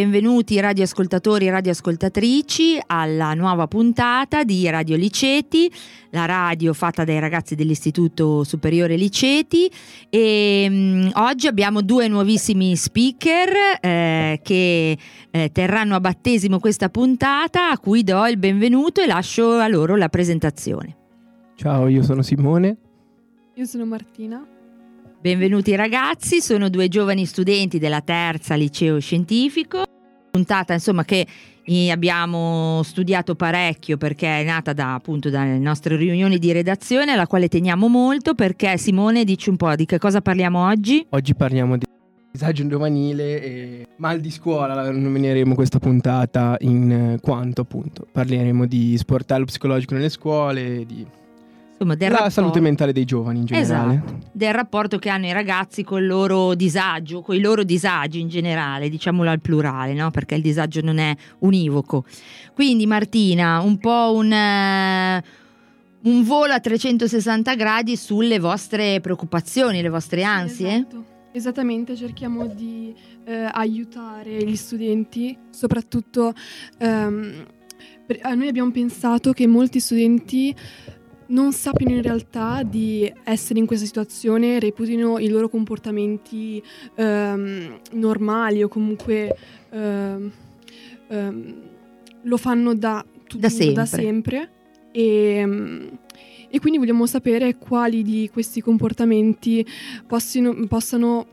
benvenuti radioascoltatori e radioascoltatrici alla nuova puntata di Radio Liceti, la radio fatta dai ragazzi dell'Istituto Superiore Liceti e mh, mm, oggi abbiamo due nuovissimi speaker eh, che eh, terranno a battesimo questa puntata a cui do il benvenuto e lascio a loro la presentazione. Ciao, io sono Simone. Io sono Martina. Benvenuti ragazzi, sono due giovani studenti della terza liceo scientifico, puntata insomma che abbiamo studiato parecchio perché è nata da, appunto dalle nostre riunioni di redazione alla quale teniamo molto perché Simone dici un po' di che cosa parliamo oggi? Oggi parliamo di disagio giovanile e mal di scuola nomineremo questa puntata in quanto appunto parleremo di sportello psicologico nelle scuole, di Insomma, del la rapporto... salute mentale dei giovani in generale. Esatto, del rapporto che hanno i ragazzi con il loro disagio, con i loro disagi in generale, diciamolo al plurale, no? perché il disagio non è univoco. Quindi Martina, un po' un... Eh, un volo a 360 gradi sulle vostre preoccupazioni, le vostre ansie? Esatto. Esattamente, cerchiamo di eh, aiutare gli studenti, soprattutto ehm, per, noi abbiamo pensato che molti studenti non sappiano in realtà di essere in questa situazione, reputino i loro comportamenti ehm, normali o comunque ehm, ehm, lo fanno da, da sempre. Da sempre e, e, quindi vogliamo sapere quali di questi comportamenti possino, possano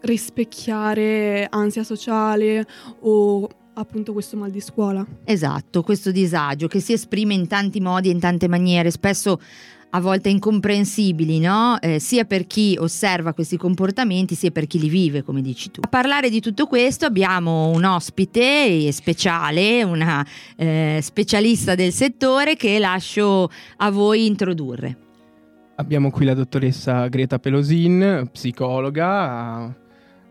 rispecchiare ansia sociale o appunto questo mal di scuola. Esatto, questo disagio che si esprime in tanti modi e in tante maniere, spesso a volte incomprensibili, no? Eh, sia per chi osserva questi comportamenti, sia per chi li vive, come dici tu. A parlare di tutto questo abbiamo un ospite speciale, una eh, specialista del settore che lascio a voi introdurre. Abbiamo qui la dottoressa Greta Pelosin, psicologa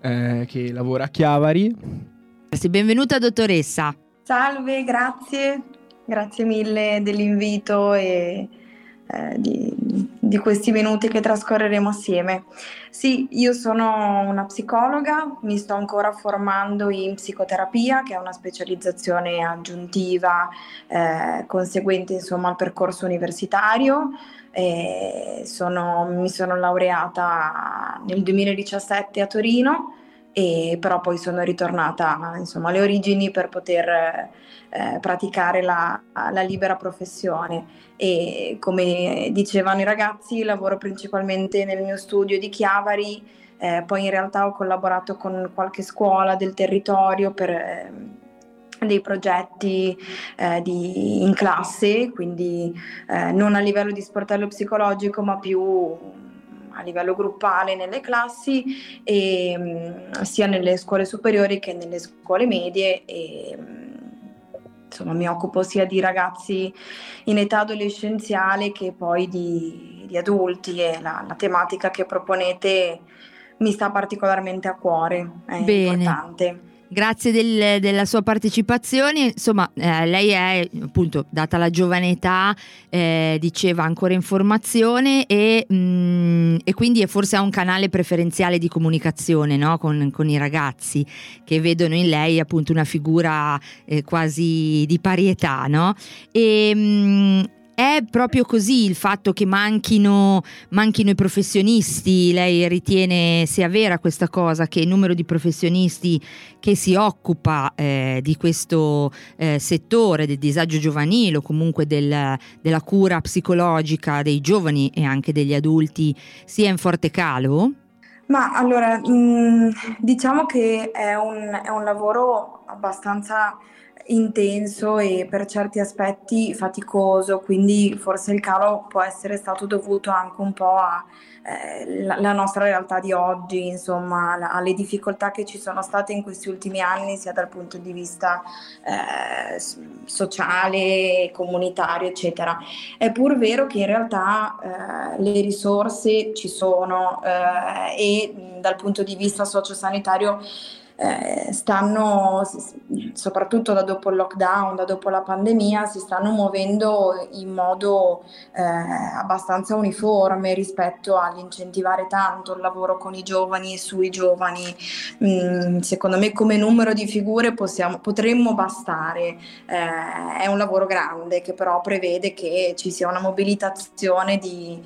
eh, che lavora a Chiavari Benvenuta dottoressa. Salve, grazie, grazie mille dell'invito e eh, di, di, questi minuti che trascorreremo assieme. Sì, io sono una psicologa, mi sto ancora formando in psicoterapia, che è una specializzazione aggiuntiva eh, conseguente insomma, al percorso universitario. Sono, mi sono laureata nel 2017 a Torino e però poi sono ritornata insomma, alle origini per poter eh, praticare la, la, libera professione. E come dicevano i ragazzi lavoro principalmente nel mio studio di Chiavari, eh, poi in realtà ho collaborato con qualche scuola del territorio per eh, dei progetti eh, di, in classe, quindi eh, non a livello di sportello psicologico ma più a livello gruppale nelle classi, e, mm, sia nelle scuole superiori che nelle scuole medie. E, mm, insomma, mi occupo sia di ragazzi in età adolescenziale che poi di, di adulti e la, la, tematica che proponete mi sta particolarmente a cuore, è Bene. importante. Grazie del, della sua partecipazione, insomma eh, lei è appunto data la giovane età, eh, diceva ancora in formazione e, mh, mm, e, quindi forse ha un canale preferenziale di comunicazione no? con, con, i ragazzi che vedono in lei appunto una figura eh, quasi di parietà. No? E, mh, mm, è proprio così il fatto che manchino, manchino, i professionisti? Lei ritiene sia vera questa cosa, che il numero di professionisti che si occupa eh, di questo eh, settore del disagio giovanile o comunque del, della cura psicologica dei giovani e anche degli adulti sia in forte calo? Ma allora, mh, mm, diciamo che è un, è un lavoro abbastanza intenso e per certi aspetti faticoso, quindi forse il calo può essere stato dovuto anche un po' alla eh, nostra realtà di oggi, insomma, la, alle difficoltà che ci sono state in questi ultimi anni, sia dal punto di vista eh, sociale, comunitario, eccetera. È pur vero che in realtà eh, le risorse ci sono eh, e dal punto di vista sociosanitario eh, stanno, soprattutto da dopo il lockdown, da dopo la pandemia, si stanno muovendo in modo eh, abbastanza uniforme rispetto all'incentivare tanto il lavoro con i giovani e sui giovani. Mm, secondo me come numero di figure possiamo, potremmo bastare, eh, è un lavoro grande che però prevede che ci sia una mobilitazione di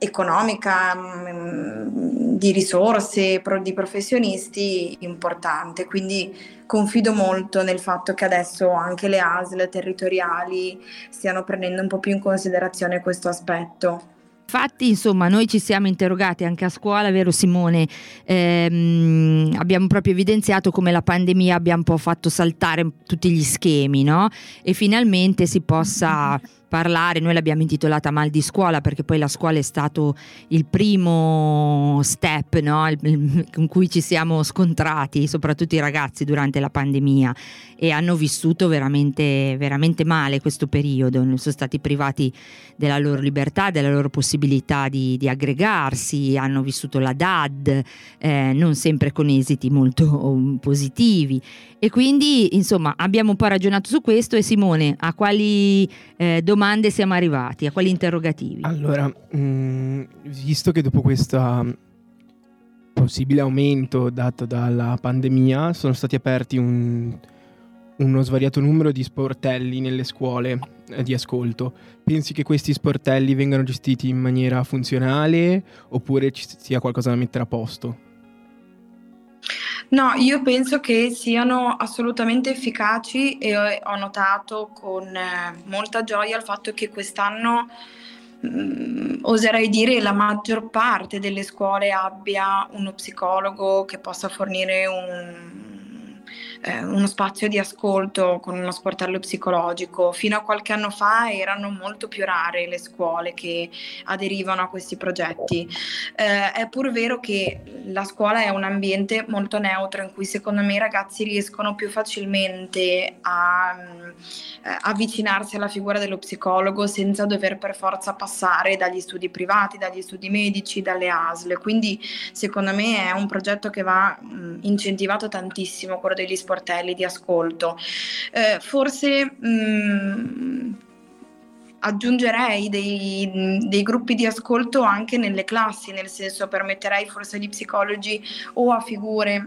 economica, mm, di risorse, di professionisti importante. Quindi confido molto nel fatto che adesso anche le ASL territoriali stiano prendendo un po' più in considerazione questo aspetto. Infatti, insomma, noi ci siamo interrogati anche a scuola, vero Simone? Ehm, abbiamo proprio evidenziato come la pandemia abbia un po' fatto saltare tutti gli schemi, no? E finalmente si possa parlare, noi l'abbiamo intitolata Mal di scuola perché poi la scuola è stato il primo step no? con cui ci siamo scontrati, soprattutto i ragazzi durante la pandemia. E hanno vissuto veramente, veramente male questo periodo, sono stati privati della loro libertà, della loro possibilità di, di aggregarsi, hanno vissuto la DAD, eh, non sempre con esiti molto um, positivi. E quindi insomma abbiamo un po' ragionato su questo. E Simone a quali eh, domande siamo arrivati, a quali interrogativi? Allora, mh, mm, visto che dopo questo possibile aumento dato dalla pandemia sono stati aperti un, uno svariato numero di sportelli nelle scuole eh, di ascolto. Pensi che questi sportelli vengano gestiti in maniera funzionale oppure ci sia qualcosa da mettere a posto? No, io penso che siano assolutamente efficaci e ho notato con eh, molta gioia il fatto che quest'anno mm, oserei dire la maggior parte delle scuole abbia uno psicologo che possa fornire un, eh, uno spazio di ascolto con uno sportello psicologico. Fino a qualche anno fa erano molto più rare le scuole che aderivano a questi progetti. Eh, è pur vero che la scuola è un ambiente molto neutro in cui secondo me i ragazzi riescono più facilmente a eh, avvicinarsi alla figura dello psicologo senza dover per forza passare dagli studi privati, dagli studi medici, dalle ASL. Quindi secondo me è un progetto che va mh, incentivato tantissimo, quello degli sportelli sportelli di ascolto. Eh, forse mh, mm, aggiungerei dei, dei, gruppi di ascolto anche nelle classi, nel senso permetterei forse agli psicologi o a figure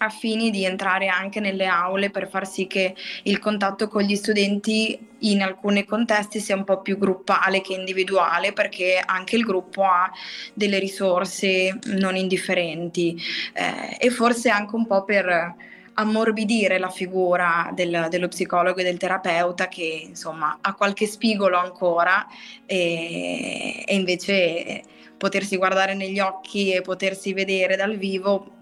affini di entrare anche nelle aule per far sì che il contatto con gli studenti in alcuni contesti sia un po' più gruppale che individuale perché anche il gruppo ha delle risorse non indifferenti eh, e forse anche un po' per ammorbidire la figura del, dello psicologo e del terapeuta che insomma ha qualche spigolo ancora e, e invece potersi guardare negli occhi e potersi vedere dal vivo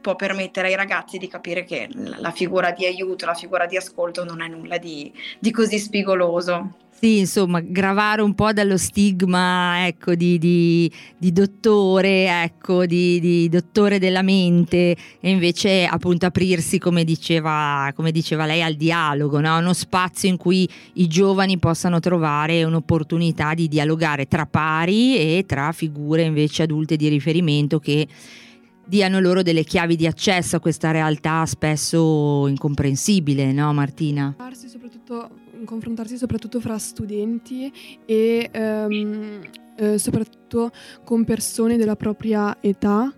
può permettere ai ragazzi di capire che la figura di aiuto, la figura di ascolto non è nulla di, di così spigoloso. Sì, insomma, gravare un po' dallo stigma ecco, di, di, di dottore, ecco, di, dottore della mente e invece appunto aprirsi, come diceva, come diceva lei, al dialogo, no? uno spazio in cui i giovani possano trovare un'opportunità di dialogare tra pari e tra figure invece adulte di riferimento che diano loro delle chiavi di accesso a questa realtà spesso incomprensibile, no Martina? Soprattutto, confrontarsi soprattutto fra studenti e um, eh, soprattutto con persone della propria età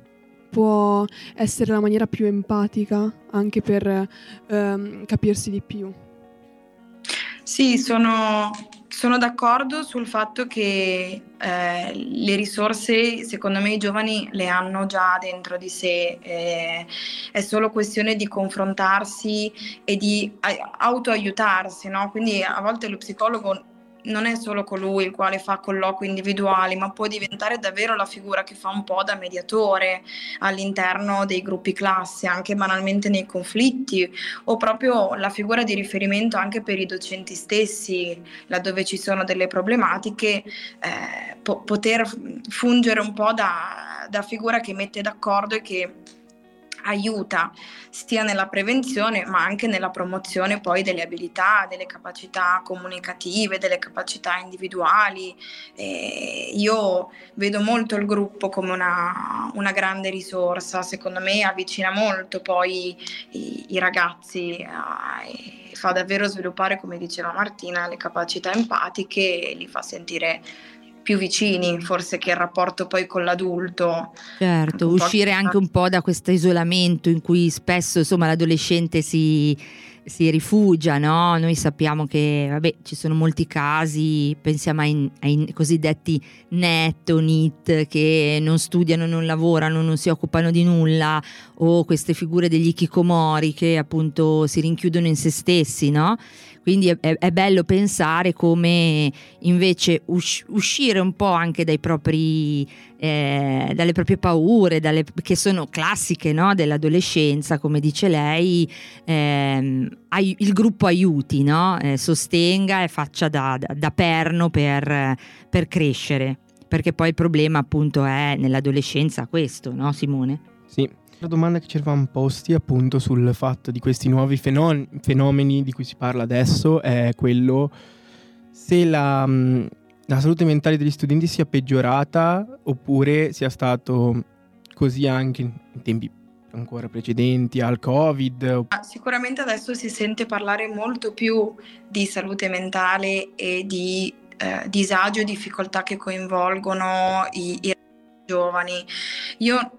può essere la maniera più empatica anche per um, capirsi di più. Sì, sono sono d'accordo sul fatto che eh, le risorse, secondo me, i giovani le hanno già dentro di sé, eh, è solo questione di confrontarsi e di autoaiutarsi, no? Quindi a volte lo psicologo non è solo colui il quale fa colloqui individuali, ma può diventare davvero la figura che fa un po' da mediatore all'interno dei gruppi classe, anche banalmente nei conflitti, o proprio la figura di riferimento anche per i docenti stessi, laddove ci sono delle problematiche, eh, po- poter fungere un po' da, da figura che mette d'accordo e che aiuta sia nella prevenzione ma anche nella promozione poi delle abilità, delle capacità comunicative, delle capacità individuali. E io vedo molto il gruppo come una, una, grande risorsa, secondo me avvicina molto poi i, i ragazzi a, e fa davvero sviluppare, come diceva Martina, le capacità empatiche e li fa sentire più vicini forse che il rapporto poi con l'adulto. Certo, uscire anche un po' da questo isolamento in cui spesso insomma l'adolescente si, si rifugia, no? Noi sappiamo che vabbè, ci sono molti casi, pensiamo ai, ai cosiddetti net o NIT che non studiano, non lavorano, non si occupano di nulla o queste figure degli ikikomori che appunto si rinchiudono in se stessi, no? Quindi è, è, bello pensare come invece us- uscire un po' anche dai propri, eh, dalle proprie paure, dalle, che sono classiche no? dell'adolescenza, come dice lei, ehm, ai, il gruppo aiuti, no? eh, sostenga e faccia da, da, da perno per, per crescere perché poi il problema appunto è nell'adolescenza questo, no Simone? Sì, la domanda che ci eravamo posti appunto sul fatto di questi nuovi fenomeni, fenomeni di cui si parla adesso è quello se la, mm, la salute mentale degli studenti sia peggiorata oppure sia stato così anche in tempi ancora precedenti al Covid? Sicuramente adesso si sente parlare molto più di salute mentale e di eh, disagio e difficoltà che coinvolgono i, i giovani. Io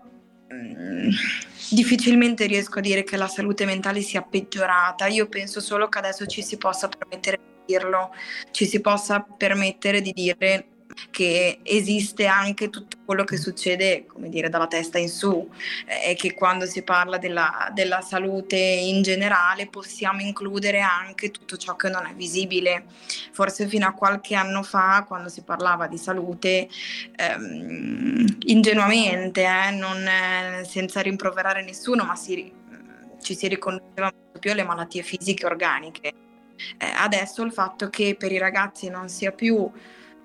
difficilmente riesco a dire che la salute mentale sia peggiorata. Io penso solo che adesso ci si possa permettere di dirlo, ci si possa permettere di dire che esiste anche tutto quello che succede, come dire, dalla testa in su eh, e che quando si parla della, della, salute in generale possiamo includere anche tutto ciò che non è visibile. Forse fino a qualche anno fa, quando si parlava di salute, ehm, ingenuamente, eh, non, eh, senza rimproverare nessuno, ma si, ci si riconduceva molto più alle malattie fisiche organiche. Eh, adesso il fatto che per i ragazzi non sia più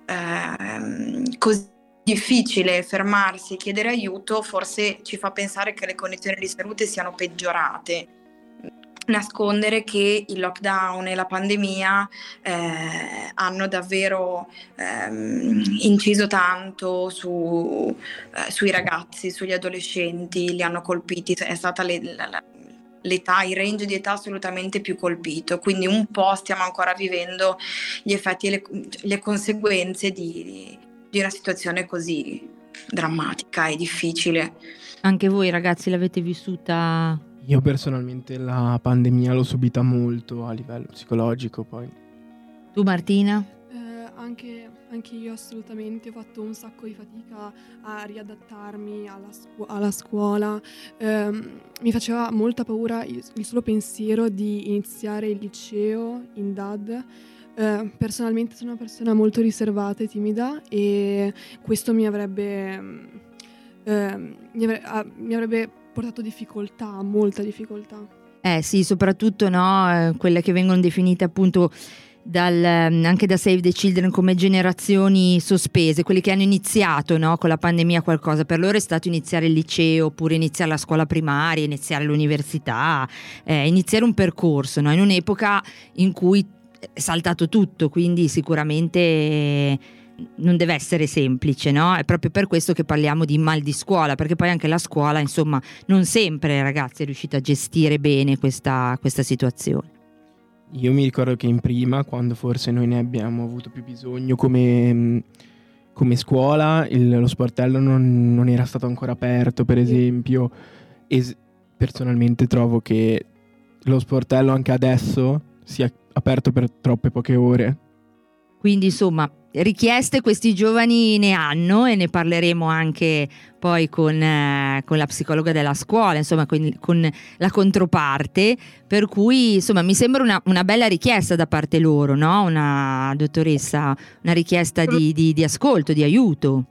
ehm, così difficile fermarsi e chiedere aiuto forse ci fa pensare che le condizioni di salute siano peggiorate. Nascondere che il lockdown e la pandemia eh, hanno davvero ehm, inciso tanto su, eh, sui ragazzi, sugli adolescenti, li hanno colpiti, è stata le, la, l'età, il range di età assolutamente più colpito, quindi un po' stiamo ancora vivendo gli effetti e le, le conseguenze di, di, una situazione così drammatica e difficile. Anche voi ragazzi l'avete vissuta? Io personalmente la pandemia l'ho subita molto a livello psicologico poi. Tu Martina? Anche anche io assolutamente ho fatto un sacco di fatica a riadattarmi alla, scu- alla scuola. Eh, mi faceva molta paura il, solo pensiero di iniziare il liceo in DAD. Eh, personalmente sono una persona molto riservata e timida e questo mi avrebbe, ehm, mi avrebbe, ah, mi avrebbe portato difficoltà, molta difficoltà. Eh sì, soprattutto no, eh, quelle che vengono definite appunto dal, ehm, anche da Save the Children come generazioni sospese, quelli che hanno iniziato no, con la pandemia qualcosa. Per loro è stato iniziare il liceo, oppure iniziare la scuola primaria, iniziare l'università, eh, iniziare un percorso no, in un'epoca in cui è saltato tutto, quindi sicuramente non deve essere semplice, no? È proprio per questo che parliamo di mal di scuola, perché poi anche la scuola, insomma, non sempre ragazzi è riuscita a gestire bene questa, questa situazione. Io mi ricordo che in prima, quando forse noi ne abbiamo avuto più bisogno come, come scuola, il, lo sportello non, non, era stato ancora aperto, per esempio, e personalmente trovo che lo sportello anche adesso sia aperto per troppe poche ore. Quindi insomma richieste questi giovani ne hanno e ne parleremo anche poi con, eh, con la psicologa della scuola, insomma con, con, la controparte, per cui insomma mi sembra una, una bella richiesta da parte loro, no? una dottoressa, una richiesta di, di, di ascolto, di aiuto.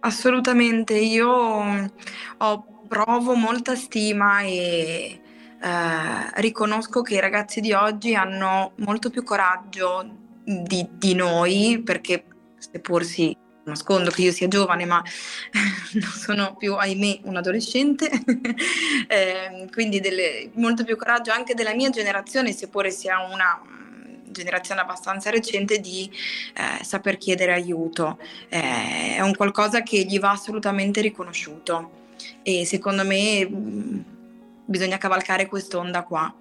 Assolutamente, io ho, provo molta stima e eh, riconosco che i ragazzi di oggi hanno molto più coraggio di, di noi, perché seppur si nascondo che io sia giovane, ma non sono più, ahimè, un adolescente, eh, quindi delle, molto più coraggio anche della mia generazione, seppure sia una mm, generazione abbastanza recente, di eh, saper chiedere aiuto. Eh, è un qualcosa che gli va assolutamente riconosciuto e secondo me mh, mm, bisogna cavalcare quest'onda qua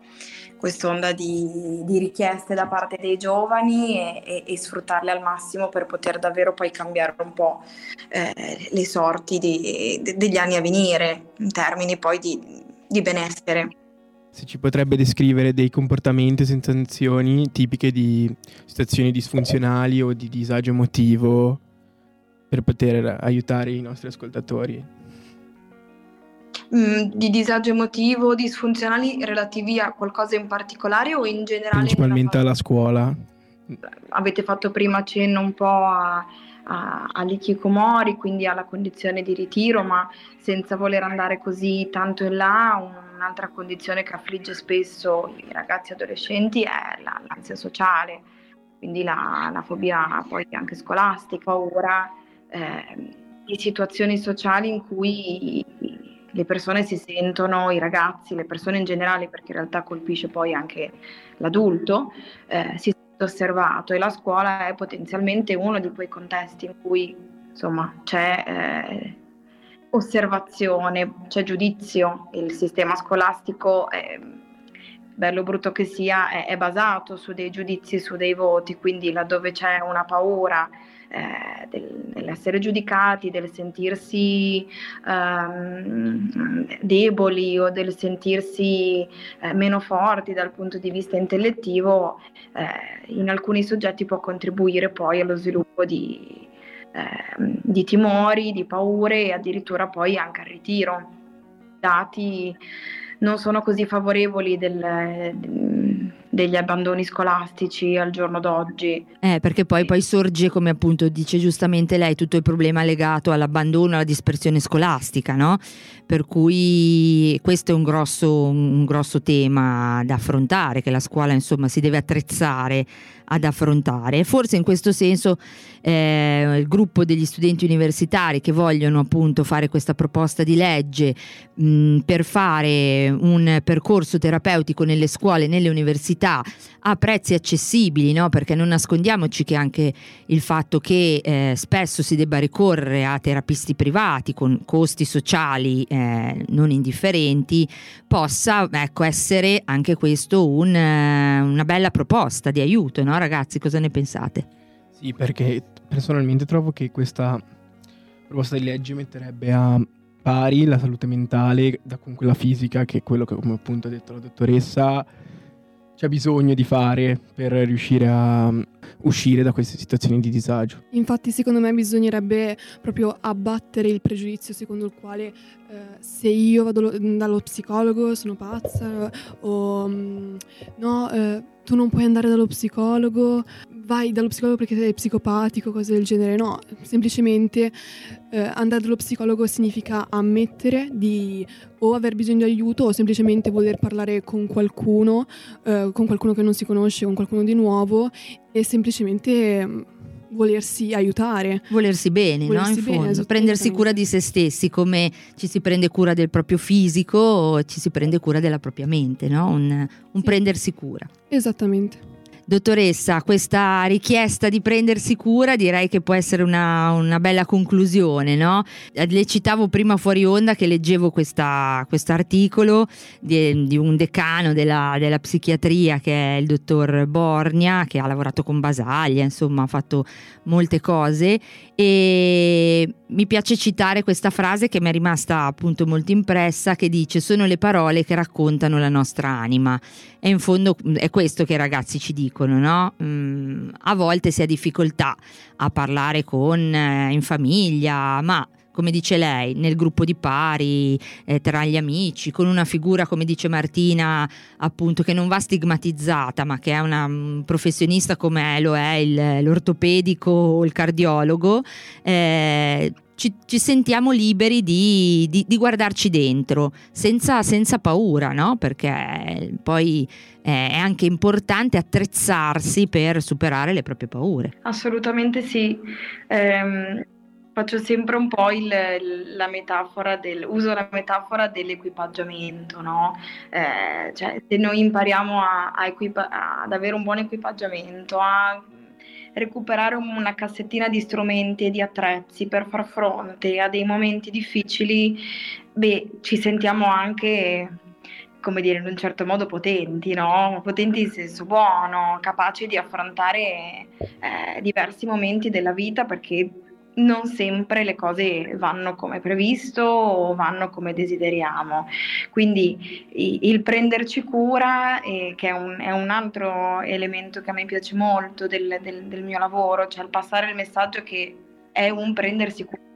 quest'onda di, di, richieste da parte dei giovani e, e, e, sfruttarle al massimo per poter davvero poi cambiare un po' eh, le sorti di, de, degli anni a venire in termini poi di, di benessere. Se ci potrebbe descrivere dei comportamenti o sensazioni tipiche di situazioni disfunzionali o di disagio emotivo per poter aiutare i nostri ascoltatori mh, mm, di disagio emotivo, disfunzionali relativi a qualcosa in particolare o in generale? Principalmente alla scuola. Avete fatto prima cenno un po' a, a, all'ikikomori, quindi alla condizione di ritiro, ma senza voler andare così tanto in là, un'altra condizione che affligge spesso i ragazzi adolescenti è la, l'ansia sociale, quindi la, la, fobia poi anche scolastica, paura eh, di situazioni sociali in cui le persone si sentono, i ragazzi, le persone in generale, perché in realtà colpisce poi anche l'adulto, eh, si sente osservato. E la scuola è potenzialmente uno di quei contesti in cui insomma c'è eh, osservazione, c'è giudizio, il sistema scolastico è, bello brutto che sia, è, è basato su dei giudizi, su dei voti, quindi laddove c'è una paura eh, del, dell'essere giudicati, del sentirsi ehm, deboli o del sentirsi eh, meno forti dal punto di vista intellettivo, eh, in alcuni soggetti può contribuire poi allo sviluppo di, ehm, di timori, di paure e addirittura poi anche al ritiro. Dati non sono così favorevoli del, degli abbandoni scolastici al giorno d'oggi. Eh, perché poi, poi, sorge, come appunto dice giustamente lei, tutto il problema legato all'abbandono, alla dispersione scolastica, no? Per cui questo è un grosso, un grosso tema da affrontare, che la scuola insomma si deve attrezzare ad affrontare. Forse in questo senso eh, il gruppo degli studenti universitari che vogliono appunto fare questa proposta di legge mh, per fare un percorso terapeutico nelle scuole, nelle università a prezzi accessibili, no? perché non nascondiamoci che anche il fatto che eh, spesso si debba ricorrere a terapisti privati con costi sociali eh, non indifferenti, possa ecco, essere anche questo un, eh, una bella proposta di aiuto, no ragazzi? Cosa ne pensate? Sì, perché personalmente trovo che questa proposta di legge metterebbe a pari la salute mentale da con quella fisica, che è quello che, come appunto ha detto la dottoressa, c'è bisogno di fare per riuscire a mm, uscire da queste situazioni di disagio. Infatti secondo me bisognerebbe proprio abbattere il pregiudizio secondo il quale eh, se io vado lo, dallo psicologo sono pazza o mm, no, eh, tu non puoi andare dallo psicologo, vai dallo psicologo perché sei psicopatico, cose del genere. No, semplicemente eh, andare dallo psicologo significa ammettere di o aver bisogno di aiuto o semplicemente voler parlare con qualcuno, eh, con qualcuno che non si conosce, con qualcuno di nuovo e semplicemente mm, volersi aiutare. Volersi bene, volersi no? In bene, fondo. Prendersi cura di se stessi, come ci si prende cura del proprio fisico, ci si prende cura della propria mente, no? Un, un sì. prendersi cura. Esattamente. Dottoressa, questa richiesta di prendersi cura direi che può essere una, una bella conclusione, no? Le citavo prima fuori onda che leggevo questo articolo di, di, un decano della, della, psichiatria che è il dottor Borgna, che ha lavorato con Basaglia, insomma ha fatto molte cose. E mi piace citare questa frase che mi è rimasta appunto molto impressa che dice sono le parole che raccontano la nostra anima e in fondo è questo che i ragazzi ci dicono no? Mm, a volte si ha difficoltà a parlare con eh, in famiglia ma come dice lei, nel gruppo di pari, eh, tra gli amici, con una figura, come dice Martina, appunto, che non va stigmatizzata, ma che è una um, professionista come lo è il, l'ortopedico o il cardiologo, eh, ci, ci, sentiamo liberi di, di, di guardarci dentro, senza, senza paura, no? Perché poi è anche importante attrezzarsi per superare le proprie paure. Assolutamente sì. Eh, faccio sempre un po' il, la metafora del, uso la metafora dell'equipaggiamento, no? Eh, cioè, se noi impariamo a, a equipa- ad avere un buon equipaggiamento, a recuperare una cassettina di strumenti e di attrezzi per far fronte a dei momenti difficili, beh, ci sentiamo anche come dire, in un certo modo potenti, no? Potenti in senso buono, capaci di affrontare eh, diversi momenti della vita perché non sempre le cose vanno come previsto o vanno come desideriamo. Quindi il prenderci cura, eh, che è un, è un, altro elemento che a me piace molto del, del, del mio lavoro, cioè il passare il messaggio che è un prendersi cura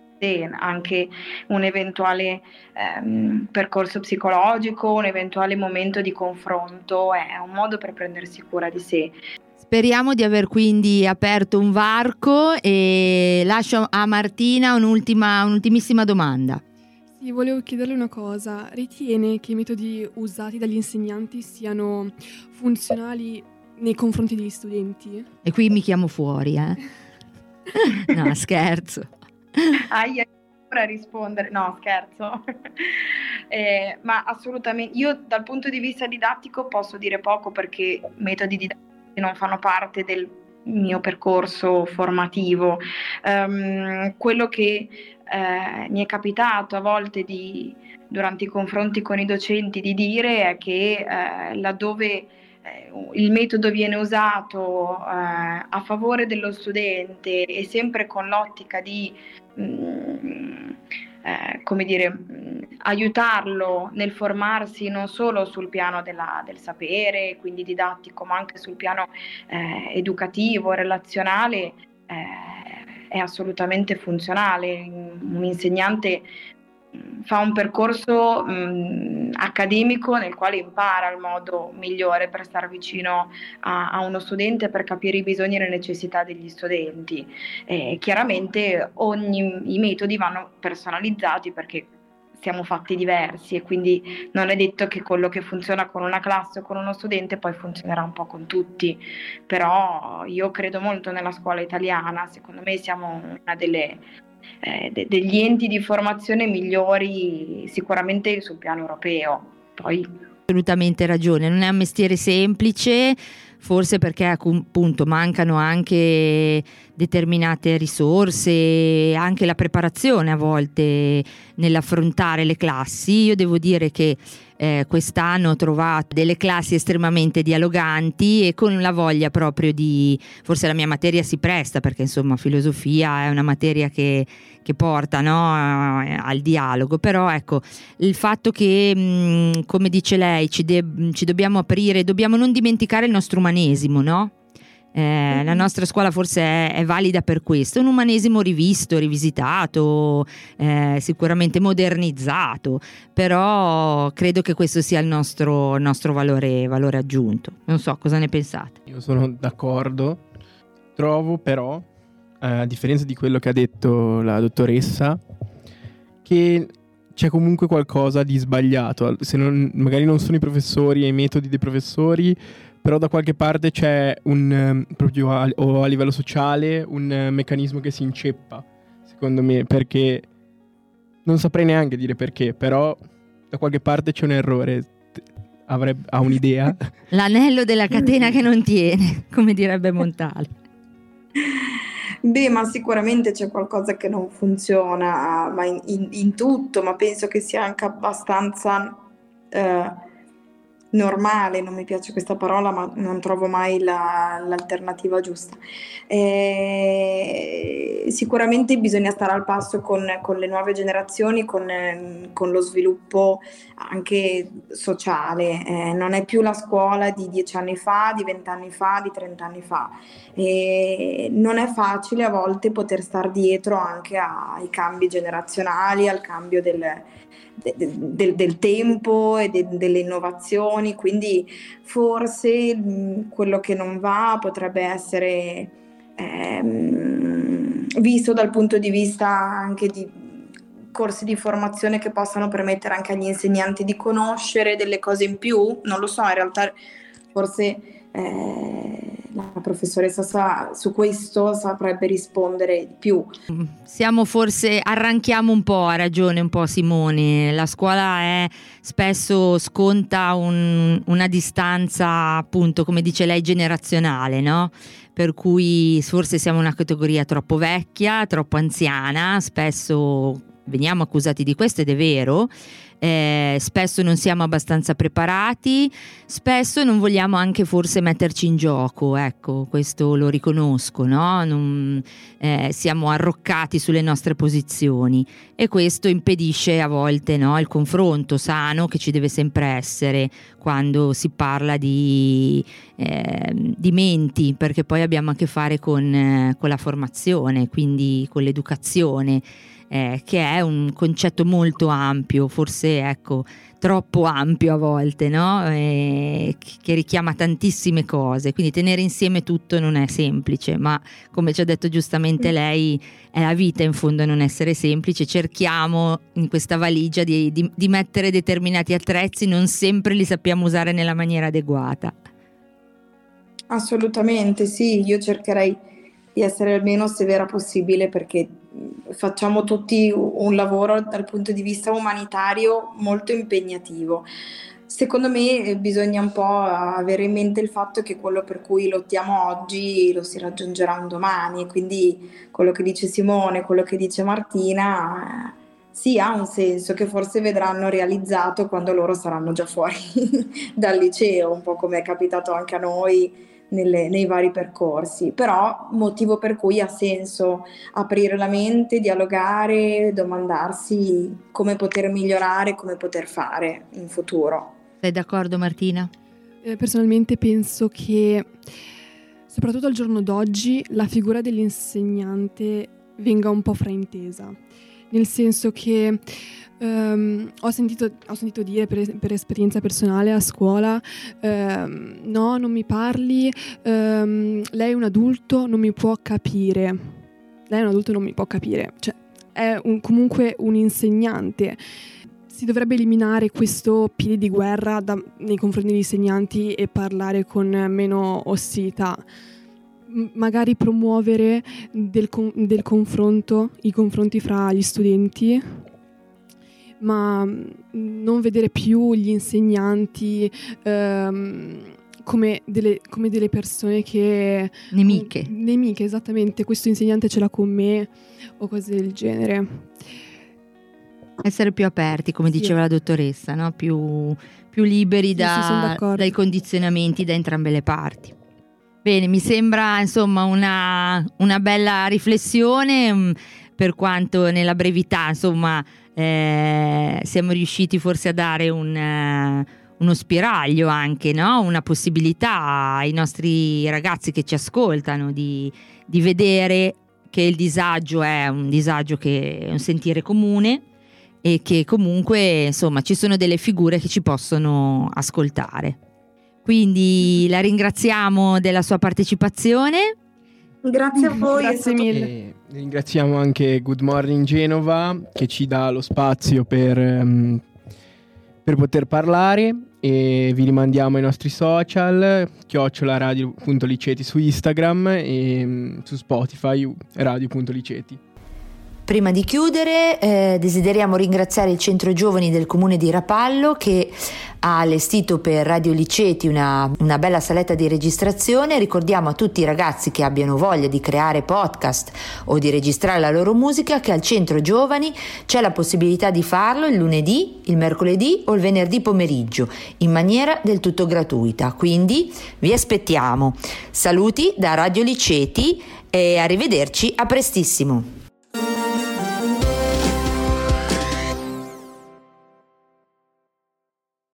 anche un eventuale ehm, percorso psicologico, un eventuale momento di confronto, è un modo per prendersi cura di sé. Speriamo di aver quindi aperto un varco e lascio a Martina un'ultima, un'ultimissima domanda. Sì, volevo chiederle una cosa. Ritiene che i metodi usati dagli insegnanti siano funzionali nei confronti degli studenti? E qui mi chiamo fuori, eh? no, scherzo. Aia, a rispondere, no scherzo, eh, ma assolutamente, io dal punto di vista didattico posso dire poco perché metodi didattici non fanno parte del mio percorso formativo. Um, quello che eh, mi è capitato a volte di, durante i confronti con i docenti di dire è che eh, laddove eh, il metodo viene usato eh, a favore dello studente e sempre con l'ottica di mm, eh, come dire, mh, aiutarlo nel formarsi non solo sul piano della, del sapere, quindi didattico, ma anche sul piano eh, educativo, relazionale, eh, è assolutamente funzionale. Un insegnante fa un percorso mh, accademico nel quale impara il modo migliore per stare vicino a, a, uno studente, per capire i bisogni e le necessità degli studenti. E chiaramente ogni, i metodi vanno personalizzati perché siamo fatti diversi e quindi non è detto che quello che funziona con una classe o con uno studente poi funzionerà un po' con tutti, però io credo molto nella scuola italiana, secondo me siamo una delle eh, de- degli enti di formazione migliori sicuramente sul piano europeo. Poi... Assolutamente ragione, non è un mestiere semplice, forse perché appunto mancano anche determinate risorse, anche la preparazione a volte nell'affrontare le classi. Io devo dire che eh, quest'anno ho trovato delle classi estremamente dialoganti e con la voglia proprio di, forse la mia materia si presta perché insomma filosofia è una materia che, che porta no, al dialogo, però ecco il fatto che mh, come dice lei ci, de- ci dobbiamo aprire, dobbiamo non dimenticare il nostro umanesimo, no? Eh, la nostra scuola forse è, è, valida per questo, un umanesimo rivisto, rivisitato, eh, sicuramente modernizzato, però credo che questo sia il nostro, nostro valore, valore aggiunto. Non so cosa ne pensate. Io sono d'accordo, trovo però, a differenza di quello che ha detto la dottoressa, che c'è comunque qualcosa di sbagliato. Se non, magari non sono i professori e i metodi dei professori, però da qualche parte c'è un, ehm, proprio a, o a livello sociale, un uh, meccanismo che si inceppa, secondo me, perché non saprei neanche dire perché, però da qualche parte c'è un errore. Avrebbe, ha un'idea? L'anello della catena che non tiene, come direbbe Montale. Beh, ma sicuramente c'è qualcosa che non funziona, ma in, in, in tutto, ma penso che sia anche abbastanza... Eh, normale, non mi piace questa parola, ma non trovo mai la, l'alternativa giusta. Eh, sicuramente bisogna stare al passo con, con le nuove generazioni, con, con, lo sviluppo anche sociale. Eh, non è più la scuola di dieci anni fa, di vent'anni fa, di trent'anni fa. Eh, non è facile a volte poter stare dietro anche ai cambi generazionali, al cambio del del, del tempo e de, delle innovazioni, quindi forse mh, quello che non va potrebbe essere ehm, visto dal punto di vista anche di corsi di formazione che possano permettere anche agli insegnanti di conoscere delle cose in più, non lo so, in realtà forse eh, la professoressa sa, su questo saprebbe rispondere di più. Siamo forse, arranchiamo un po', ha ragione un po' Simone, la scuola è spesso sconta un, una distanza appunto come dice lei generazionale, no? Per cui forse siamo una categoria troppo vecchia, troppo anziana, spesso veniamo accusati di questo ed è vero eh, spesso non siamo abbastanza preparati, spesso non vogliamo anche forse metterci in gioco, ecco, questo lo riconosco, no? non, eh, siamo arroccati sulle nostre posizioni e questo impedisce a volte no, il confronto sano che ci deve sempre essere quando si parla di, eh, di menti, perché poi abbiamo a che fare con, eh, con la formazione, quindi con l'educazione eh, che è un concetto molto ampio, forse ecco, troppo ampio a volte, no? eh, che richiama tantissime cose, quindi tenere insieme tutto non è semplice, ma come ci ha detto giustamente lei, è la vita in fondo a non essere semplice, cerchiamo in questa valigia di, di, di mettere determinati attrezzi, non sempre li sappiamo usare nella maniera adeguata. Assolutamente sì, io cercherei di essere il meno severa possibile perché facciamo tutti un lavoro dal punto di vista umanitario molto impegnativo. Secondo me eh, bisogna un po' avere in mente il fatto che quello per cui lottiamo oggi lo si raggiungerà un domani, quindi quello che dice Simone, quello che dice Martina, eh, sì ha un senso che forse vedranno realizzato quando loro saranno già fuori dal liceo, un po' come è capitato anche a noi nelle, nei vari percorsi, però motivo per cui ha senso aprire la mente, dialogare, domandarsi come poter migliorare, come poter fare in futuro. Sei d'accordo Martina? Eh, personalmente penso che soprattutto al giorno d'oggi la figura dell'insegnante venga un po' fraintesa, nel senso che Um, ho, sentito, ho, sentito, dire per, per, esperienza personale a scuola, um, no, non mi parli, um, lei è un adulto, non mi può capire. Lei è un adulto, non mi può capire. Cioè, è un, comunque un insegnante. Si dovrebbe eliminare questo piede di guerra da, nei confronti degli insegnanti e parlare con meno ostilità magari promuovere del, del confronto, i confronti fra gli studenti ma mm, non vedere più gli insegnanti ehm, come, delle, come, delle, persone che... Nemiche. Nemiche, esattamente. Questo insegnante ce l'ha con me o cose del genere. Essere più aperti, come sì. diceva la dottoressa, no? più, più, liberi sì, da, sì, dai condizionamenti da entrambe le parti. Bene, mi sembra insomma una, una bella riflessione mm, per quanto nella brevità insomma eh, siamo riusciti forse a dare un, eh, uno spiraglio anche, no? una possibilità ai nostri ragazzi che ci ascoltano di, di vedere che il disagio è un disagio che è un sentire comune e che comunque insomma ci sono delle figure che ci possono ascoltare. Quindi la ringraziamo della sua partecipazione. Grazie a voi. Grazie mille. Ringraziamo anche Good Morning Genova che ci dà lo spazio per, um, per poter parlare e vi rimandiamo ai nostri social, chiocciolaradio.liceti su Instagram e um, su Spotify radio.liceti. Prima di chiudere eh, desideriamo ringraziare il Centro Giovani del Comune di Rapallo che ha allestito per Radio Liceti una, una bella saletta di registrazione. Ricordiamo a tutti i ragazzi che abbiano voglia di creare podcast o di registrare la loro musica che al Centro Giovani c'è la possibilità di farlo il lunedì, il mercoledì o il venerdì pomeriggio in maniera del tutto gratuita. Quindi vi aspettiamo. Saluti da Radio Liceti e arrivederci a prestissimo.